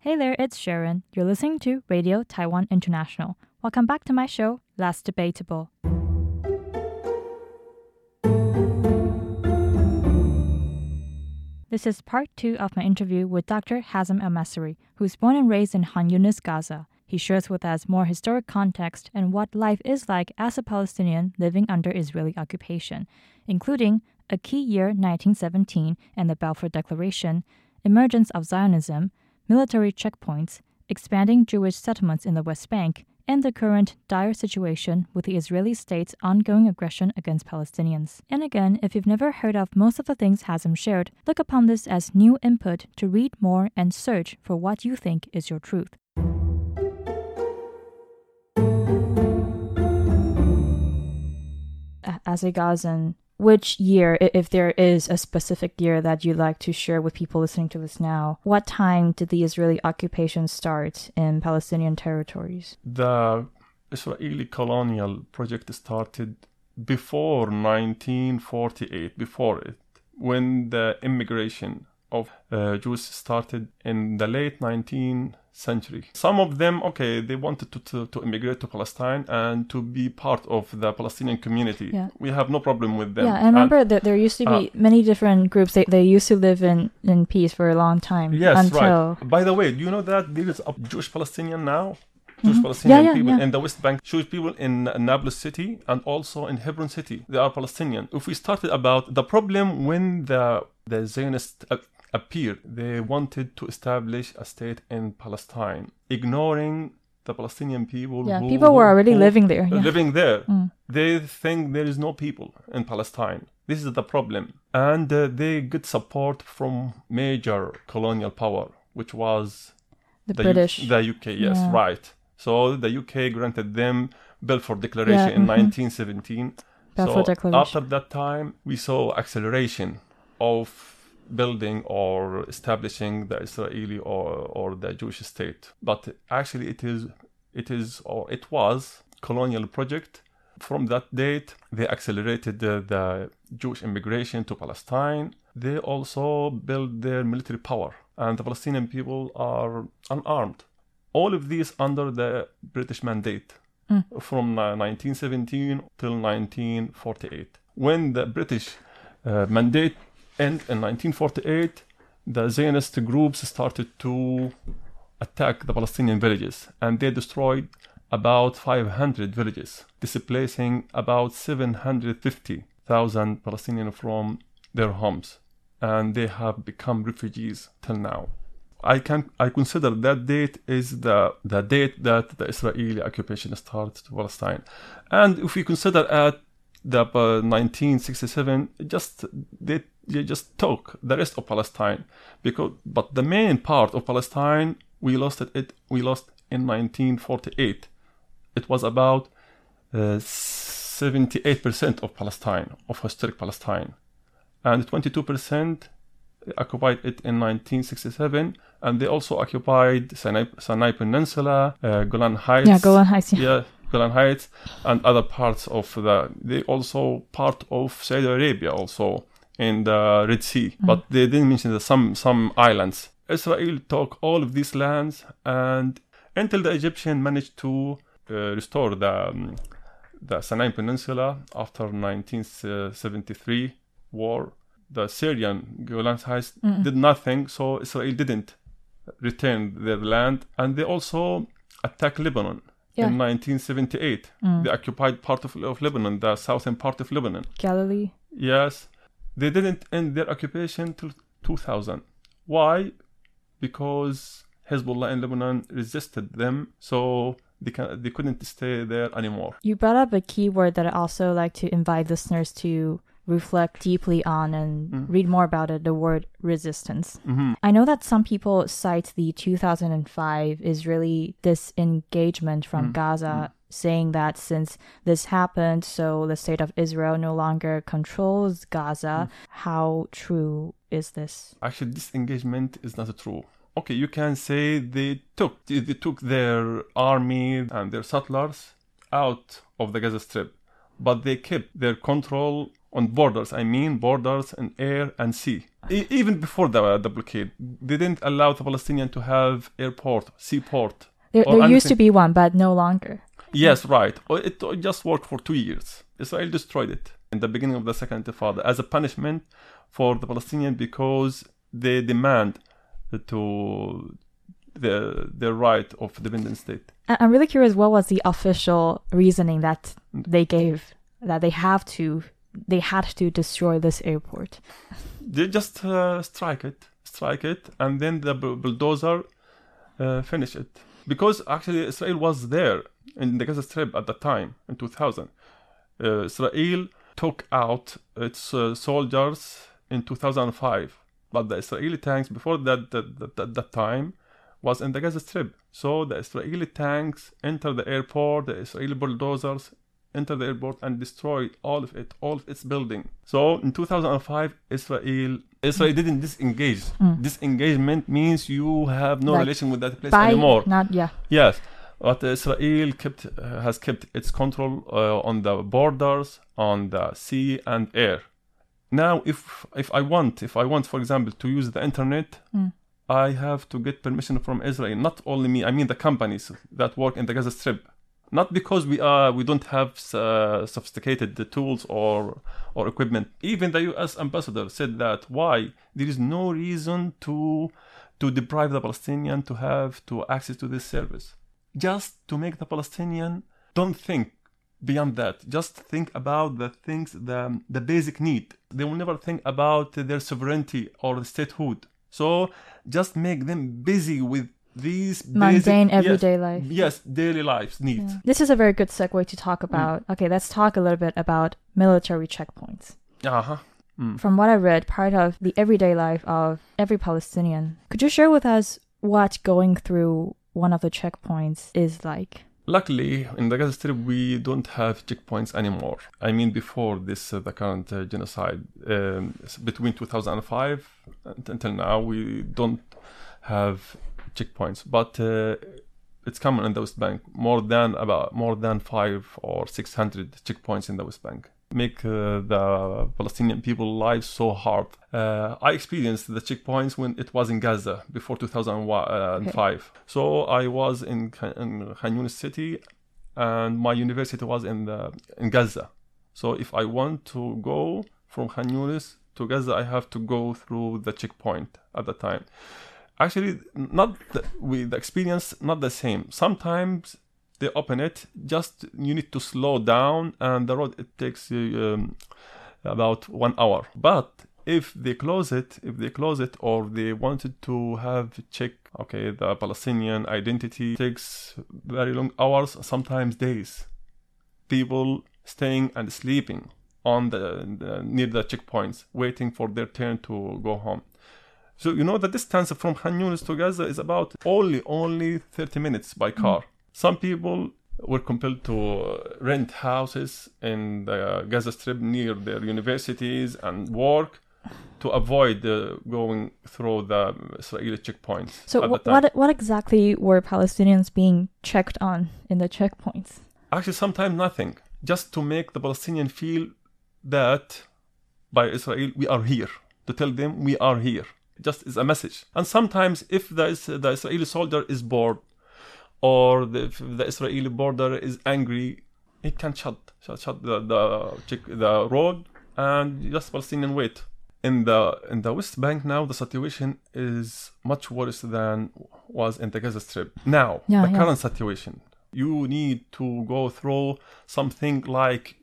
Hey there, it's Sharon. You're listening to Radio Taiwan International. Welcome back to my show, Last Debatable. This is part two of my interview with Dr. Hazem Almassry, who's born and raised in Khan Yunis, Gaza. He shares with us more historic context and what life is like as a Palestinian living under Israeli occupation, including a key year 1917 and the Balfour Declaration, emergence of Zionism, military checkpoints, expanding Jewish settlements in the West Bank, and the current dire situation with the Israeli state's ongoing aggression against Palestinians. And again, if you've never heard of most of the things Hazem shared, look upon this as new input to read more and search for what you think is your truth. As a Gazan, which year, if there is a specific year that you'd like to share with people listening to this now, what time did the Israeli occupation start in Palestinian territories? The Israeli colonial project started before 1948, before it, when the immigration of uh, Jews started in the late 19th century. Some of them, okay, they wanted to, to, to, immigrate to Palestine and to be part of the Palestinian community. Yeah. We have no problem with them. Yeah, I remember and, that there used to be uh, many different groups. They, they used to live in, in peace for a long time. Yes, until... right. By the way, do you know that there is a Jewish Palestinian now? Jewish mm-hmm. Palestinian yeah, yeah, people yeah. in the West Bank, Jewish people in Nablus city and also in Hebron city. They are Palestinian. If we started about the problem when the the Zionist uh, appeared, they wanted to establish a state in Palestine, ignoring the Palestinian people. Yeah, who, people were already who, living there. Yeah. Living there. Mm. They think there is no people in Palestine. This is the problem. And uh, they get support from major colonial power, which was the, the British. U- the UK, yes, yeah. right. So the UK granted them Balfour Declaration Yeah, in mhm. 1917. Balfour so Declaration. after that time, we saw acceleration of building or establishing the Israeli or, or the Jewish state. But actually, it is it is or it was colonial project. From that date, they accelerated the, the Jewish immigration to Palestine. They also built their military power, and the Palestinian people are unarmed. All of these under the British mandate Mm. from uh, 1917 till 1948. When the British uh, mandate ended in 1948, the Zionist groups started to attack the Palestinian villages, and they destroyed about 500 villages, displacing about 750,000 Palestinians from their homes, and they have become refugees till now. I can I consider that date is the the date that the Israeli occupation started to Palestine, and if we consider at the uh, 1967, just they, they just took the rest of Palestine because but the main part of Palestine we lost it, it we lost in 1948. It was about uh, 78% of Palestine of historic Palestine, and 22% occupied it in 1967 and they also occupied Sinai, Sinai Peninsula, uh, Golan Heights. Yeah, Golan Heights. Yeah. Yeah, Golan Heights, and other parts of the. They also part of Saudi Arabia, also in the Red Sea, but they didn't mention the, some some islands. Israel took all of these lands, and until the Egyptian managed to uh, restore the um, the Sinai Peninsula after 1973 war, the Syrian Golan Heights Mm-mm. did nothing, so Israel didn't return their land, and they also attacked Lebanon Yeah. in 1978. Mm. They occupied part of, of Lebanon, the southern part of Lebanon. Galilee. Yes, they didn't end their occupation till 2000. Why? Because Hezbollah in Lebanon resisted them, so they can they couldn't stay there anymore. You brought up a key word that I also like to invite listeners to reflect deeply on and Mm. read more about it the word resistance. hmm I know that some people cite the 2005 Israeli disengagement from Mm, Gaza, saying that since this happened, so the state of Israel no longer controls Gaza. Hmm. How true is this? Actually, disengagement is not true. Okay, you can say they took they they took their army and their settlers out of the Gaza Strip, but they kept their control on borders. I mean borders in air and sea. E- even before the, the blockade, they didn't allow the Palestinian to have airport, seaport. There, there used to be one, but no longer. Yes, right. It it just worked for two years. Israel destroyed it in the beginning of the Second Intifada as a punishment for the Palestinians because they demand to the their right of independent state. I'm really curious what was the official reasoning that they gave that they have to they had to destroy this airport. They just uh, strike it, strike it, and then the bulldozer uh, finish it. Because actually Israel was there in the Gaza Strip at the time in 2000. Uh, Israel took out its uh, soldiers in 2005, but the Israeli tanks before that that, that, that that time was in the Gaza Strip. So the Israeli tanks entered the airport, the Israeli bulldozers enter the airport and destroy all of it, all of its building. So in 2005, Israel Israel didn't disengage. Disengagement means you have no Like, relation with that place anymore. not yeah. Yes, but Israel kept uh, has kept its control uh, on the borders, on the sea and air. Now, if if I want, if I want, for example, to use the internet, Mm. I have to get permission from Israel. Not only me, I mean the companies that work in the Gaza Strip. Not because we are we don't have uh, sophisticated tools or or equipment. Even the U.S. ambassador said that why there is no reason to to deprive the Palestinian to have to access to this service. Just to make the Palestinian don't think beyond that. Just think about the things the the basic need. They will never think about their sovereignty or statehood. So just make them busy with these Mundane basic, yes, everyday life. Yes, daily lives needs. Yeah. This is a very good segue to talk Mm. about. Okay, let's talk a little bit about military checkpoints. Uh-huh. Mm. From what I read, part of the everyday life of every Palestinian. Could you share with us what going through one of the checkpoints is like? Luckily, in the Gaza Strip, we don't have checkpoints anymore. I mean, before this, uh, the current uh, genocide, um, between 2005 and until now, we don't have checkpoints. But uh, it's common in the West Bank. More than about more than five or six hundred checkpoints in the West Bank make uh, the Palestinian people lives so hard. Uh, I experienced the checkpoints when it was in Gaza before 2005. So I was in, Khan- in Khan Yunis city, and my university was in the in Gaza. So if I want to go from Khan Yunis to Gaza, I have to go through the checkpoint at the time. Actually, not the, with experience, not the same. Sometimes they open it just you need to slow down and the road it takes um, about one hour. But if they close it if they close it or they wanted to have check okay the palestinian identity takes very long hours sometimes days. People staying and sleeping on the, the near the checkpoints waiting for their turn to go home so you know the distance from Khan Yunis to Gaza is about only only 30 minutes by car. Some people were compelled to uh, rent houses in the Gaza Strip near their universities and work to avoid uh, going through the Israeli checkpoints. So, at the wh- time. what what exactly were Palestinians being checked on in the checkpoints? Actually, sometimes nothing, just to make the Palestinian feel that by Israel we are here, to tell them we are here, just is a message. And sometimes, if the, the Israeli soldier is bored or the, if the Israeli border is angry, he can shut shut, shut the the, check, the road and just Palestinian wait. In the in the West Bank now, the situation is much worse than was in the Gaza Strip. Now, Yeah, the yeah. current situation, you need to go through something like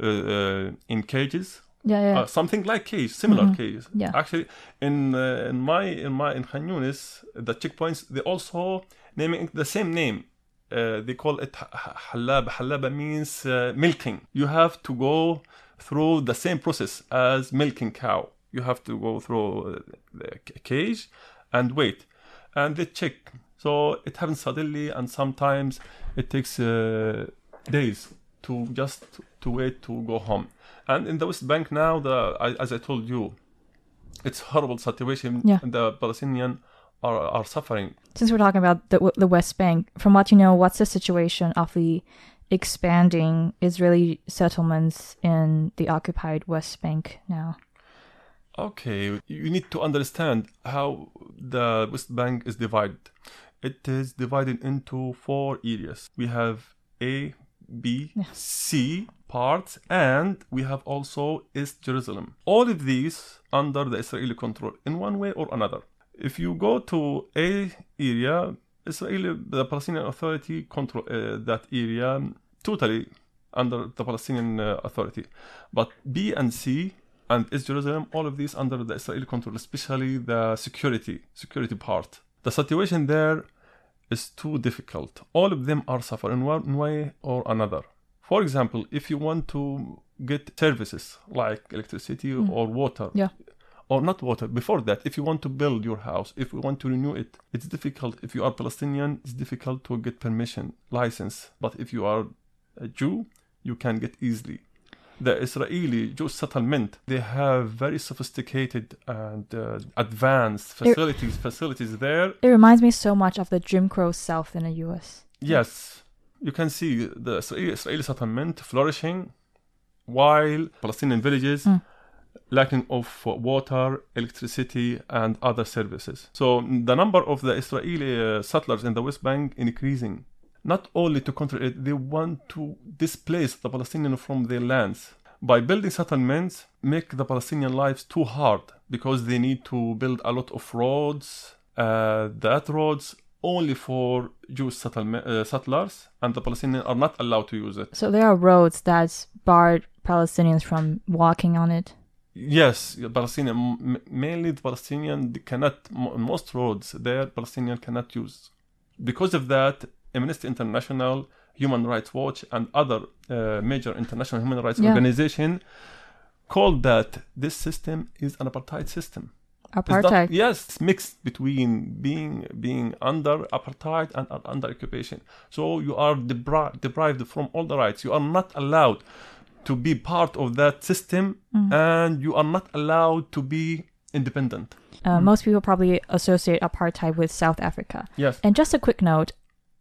uh, uh, in cages, Yeah, yeah. uh, something like cage, similar Mhm. cages. Yeah. Actually, in uh, in my in my in Khan Yunis, the checkpoints they also naming the same name. Uh, they call it ha- ha- halab. Halaba means uh, milking. You have to go through the same process as milking cow. You have to go through uh, the cage and wait, and they check. So it happens suddenly, and sometimes it takes uh, days to just to wait to go home. And in the West Bank now, the as I told you, it's horrible situation. Yeah. The Palestinian are are suffering. Since we're talking about the the West Bank, from what you know, what's the situation of the expanding Israeli settlements in the occupied West Bank now? Okay, you need to understand how the West Bank is divided. It is divided into four areas. We have A, B. C parts, and we have also East Jerusalem. All of these under the Israeli control in one way or another. If you go to A area, Israeli, the Palestinian Authority control uh, that area totally under the Palestinian uh, Authority. But B and C and East Jerusalem, all of these under the Israeli control, especially the security security part. The situation there is too difficult. All of them are suffering in one way or another. For example, if you want to get services like electricity hmm. or water, Yeah. or not water, before that, if you want to build your house, if you want to renew it, it's difficult. If you are Palestinian, it's difficult to get permission, license. But if you are a Jew, you can get easily. The Israeli Jewish settlement, they have very sophisticated and uh, advanced facilities, facilities there It reminds me so much of the Jim Crow South in the U.S. Yes, you can see the Israeli, Israeli settlement flourishing while Palestinian villages Mm. lacking of water, electricity, and other services. So the number of the Israeli uh, settlers in the West Bank increasing. Not only to counter it, they want to displace the Palestinians from their lands. By building settlements, make the Palestinian lives too hard because they need to build a lot of roads. Uh, that roads only for Jewish settlement, uh, settlers, and the Palestinians are not allowed to use it. So there are roads that barred Palestinians from walking on it. Yes, Palestinian, mainly the Palestinian, cannot, most roads there, Palestinian cannot use. Because of that, Amnesty International, Human Rights Watch, and other uh, major international human rights Yeah. organization called that this system is an apartheid system. It's not- Apartheid. yes, it's mixed between being being under apartheid and uh, under occupation. So you are debri- deprived from all the rights. You are not allowed to be part of that system, Mm-hmm. and you are not allowed to be independent. Uh, Most people probably associate apartheid with South Africa. Yes. And just a quick note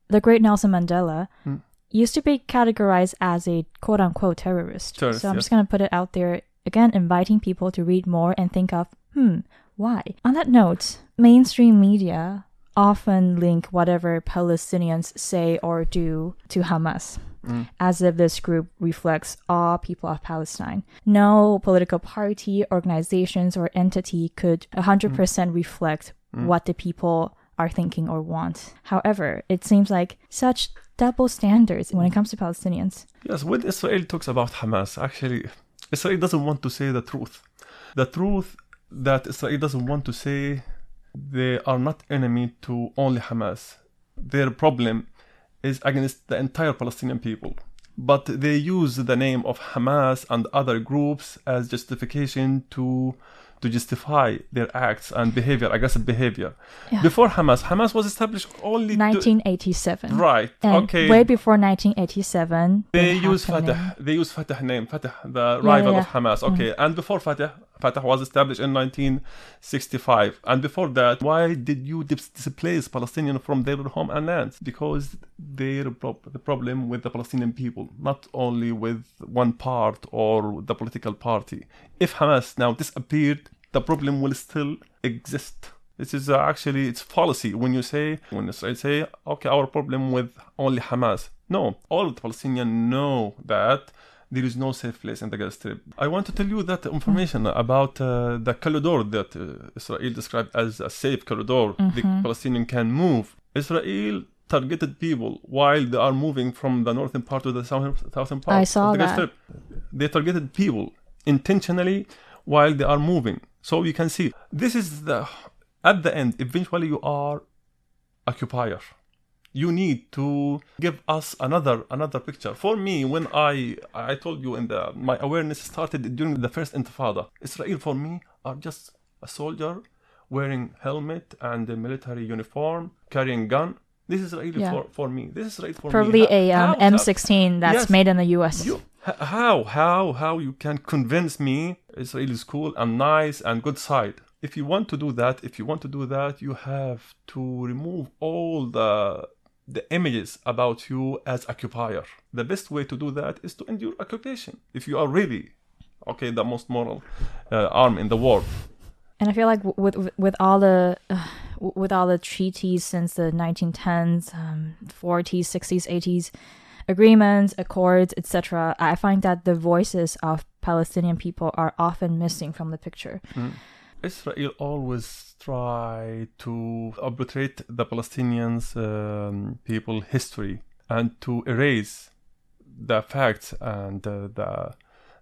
the great Nelson Mandela Hmm. used to be categorized as a quote unquote terrorist. Terrorist, so I'm yes. just going to put it out there again, inviting people to read more and think of, hmm, why? On that note, mainstream media often link whatever Palestinians say or do to Hamas. Mm. As if this group reflects all people of Palestine. No political party, organizations, or entity could 100% reflect what the people are thinking or want. However, it seems like such double standards when it comes to Palestinians. Yes, when Israel talks about Hamas, actually, Israel doesn't want to say the truth. The truth that Israel doesn't want to say they are not enemy to only Hamas. Their problem is against the entire Palestinian people. But they use the name of Hamas and other groups as justification to to justify their acts and behavior, aggressive behavior. Yeah. Before Hamas, Hamas was established only to, 1987. right. And okay. way before 1987, They use Fatah. They use Fatah name. Fatah, the Yeah, rival yeah, of. Hamas. Mm. Okay, and before Fatah, Fatah was established in 1965. And before that, why did you dis- displace Palestinians from their home and lands? Because their pro- the problem with the Palestinian people, not only with one part or the political party. If Hamas now disappeared, the problem will still exist. This is uh, actually it's policy when you say when Israel say okay our problem with only Hamas. No, all the Palestinians know that there is no safe place in the Gaza Strip. I want to tell you that information about uh, the corridor that uh, Israel described as a safe corridor. The Palestinian can move. Israel targeted people while they are moving from the northern part to the southern, southern part. I saw of the Gaza that. Strip. They targeted people intentionally while they are moving. So you can see this is the at the end. Eventually, you are occupier. You need to give us another another picture. For me, when I I told you in the uh, my awareness started during the first Intifada. Israel for me are just a soldier wearing helmet and a military uniform, carrying gun. This is Israel Yeah. for, for me. This is Israel for Probably me. a um, how- M16 that's Yes. made in the US. you, how how how you can convince me Israel is cool and nice and good side? If you want to do that, if you want to do that, you have to remove all the the images about you as occupier. The best way to do that is to end your occupation. If you are really, okay, the most moral uh, arm in the world. And I feel like with with, with all the uh, w- with all the treaties since the 1910s, um, 40s, 60s, 80s, agreements, accords, etc., I find that the voices of Palestinian people are often missing from the picture. Israel always try to obliterate the Palestinians um, people history and to erase the facts and uh, the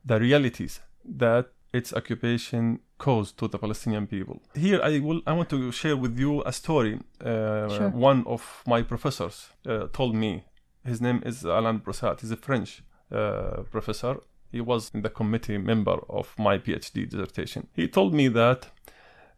the realities that its occupation caused to the Palestinian people. Here, I will I want to share with you a story. Uh, Sure. One of my professors uh, told me. His name is Alain Brossat. He's a French uh, professor. He was in the committee member of my PhD dissertation. He told me that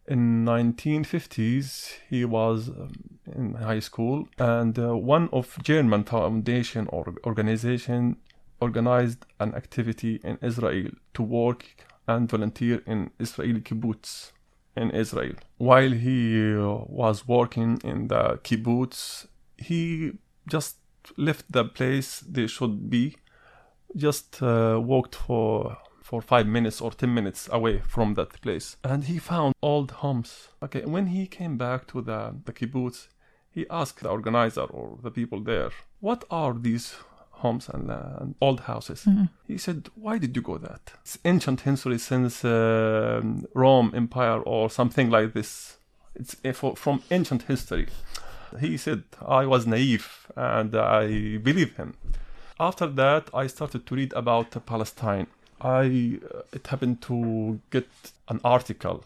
in 1950s he was um, in high school and uh, one of German foundation or organization organized an activity in Israel to work and volunteer in Israeli kibbutz in Israel. While he uh, was working in the kibbutz, he just left the place they should be, just uh, walked for for five minutes or ten minutes away from that place, and he found old homes. Okay, when he came back to the the kibbutz, he asked the organizer or the people there, "What are these homes and, uh, and old houses?" He said, "Why did you go that? It's ancient history since um Rome Empire or something like this. It's uh, from ancient history." He said, "I was naive and I believe him." After that, I started to read about Palestine. I uh, it happened to get an article,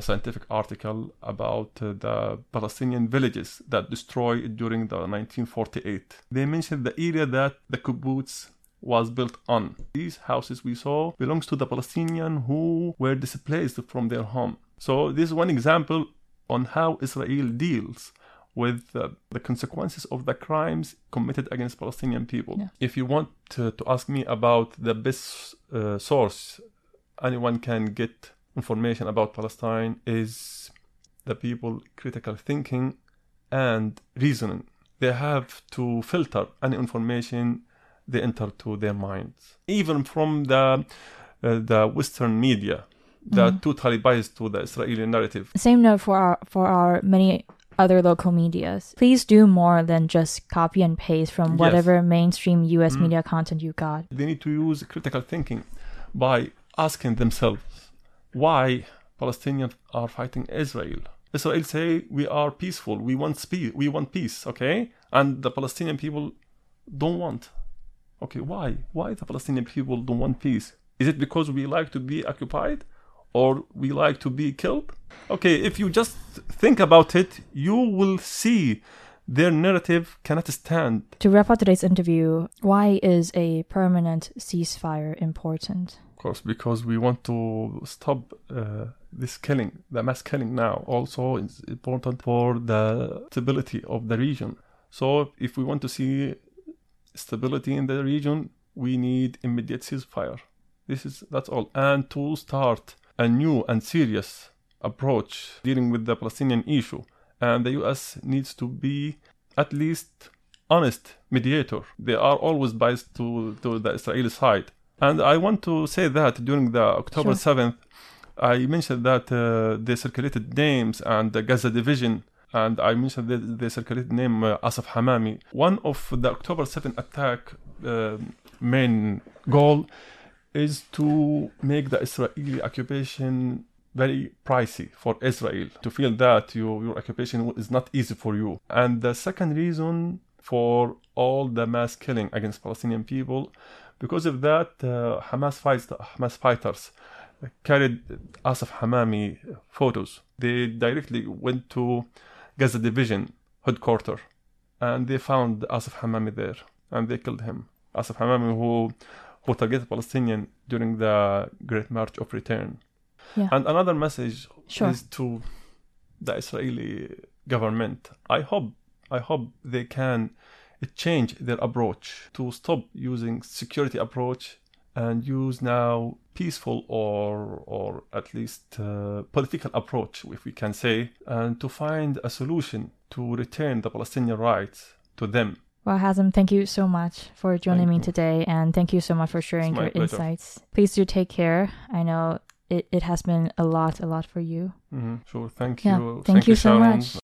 scientific article about uh, the Palestinian villages that destroyed during the 1948. They mentioned the area that the kibbutz was built on. These houses we saw belongs to the Palestinian who were displaced from their home. So this is one example on how Israel deals with uh, the consequences of the crimes committed against Palestinian people. Yeah. If you want to, to ask me about the best uh, source anyone can get information about Palestine is the people critical thinking and reasoning. They have to filter any information they enter to their minds, even from the uh, the Western media that totally biased to the Israeli narrative. Same note for our for our many other local medias. Please do more than just copy and paste from Yes. whatever mainstream US media content you got. They need to use critical thinking by asking themselves why Palestinians are fighting Israel. Israel say we are peaceful, we want peace, we want peace, okay? And the Palestinian people don't want. Okay, why? Why the Palestinian people don't want peace? Is it because we like to be occupied or we like to be killed? Okay, if you just think about it, you will see their narrative cannot stand To wrap up today's interview, why is a permanent ceasefire important? Course, because we want to stop uh, this killing, the mass killing now. Also, it's important for the stability of the region. So, if we want to see stability in the region, we need immediate ceasefire. This is that's all, and to start a new and serious approach dealing with the Palestinian issue. And the U.S. needs to be at least honest mediator. They are always biased to, to the Israeli side. And I want to say that during the October Sure. 7th, I mentioned that uh, they circulated names and the Gaza division, and I mentioned that they circulated name uh, Asaf Hamami. One of the October 7th attack uh, main goal is to make the Israeli occupation very pricey for Israel to feel that your, your occupation is not easy for you. And the second reason for all the mass killing against Palestinian people, because of that, uh, Hamas, fights, Hamas fighters carried Asaf Hamami photos. They directly went to Gaza Division headquarters and they found Asaf Hamami there and they killed him. Asaf Hamami, who who targeted Palestinian during the Great March of Return. Yeah. And another message Sure. is to the Israeli government. I hope I hope they can change their approach to stop using security approach and use now peaceful or or at least uh, political approach if we can say and to find a solution to return the Palestinian rights to them. Well, Hazem, thank you so much for joining Thank me you. today, and thank you so much for sharing your pleasure. insights. Please do take care. I know it, it has been a lot, a lot for you. hmm Sure. Thank Yeah, you. thank you so much.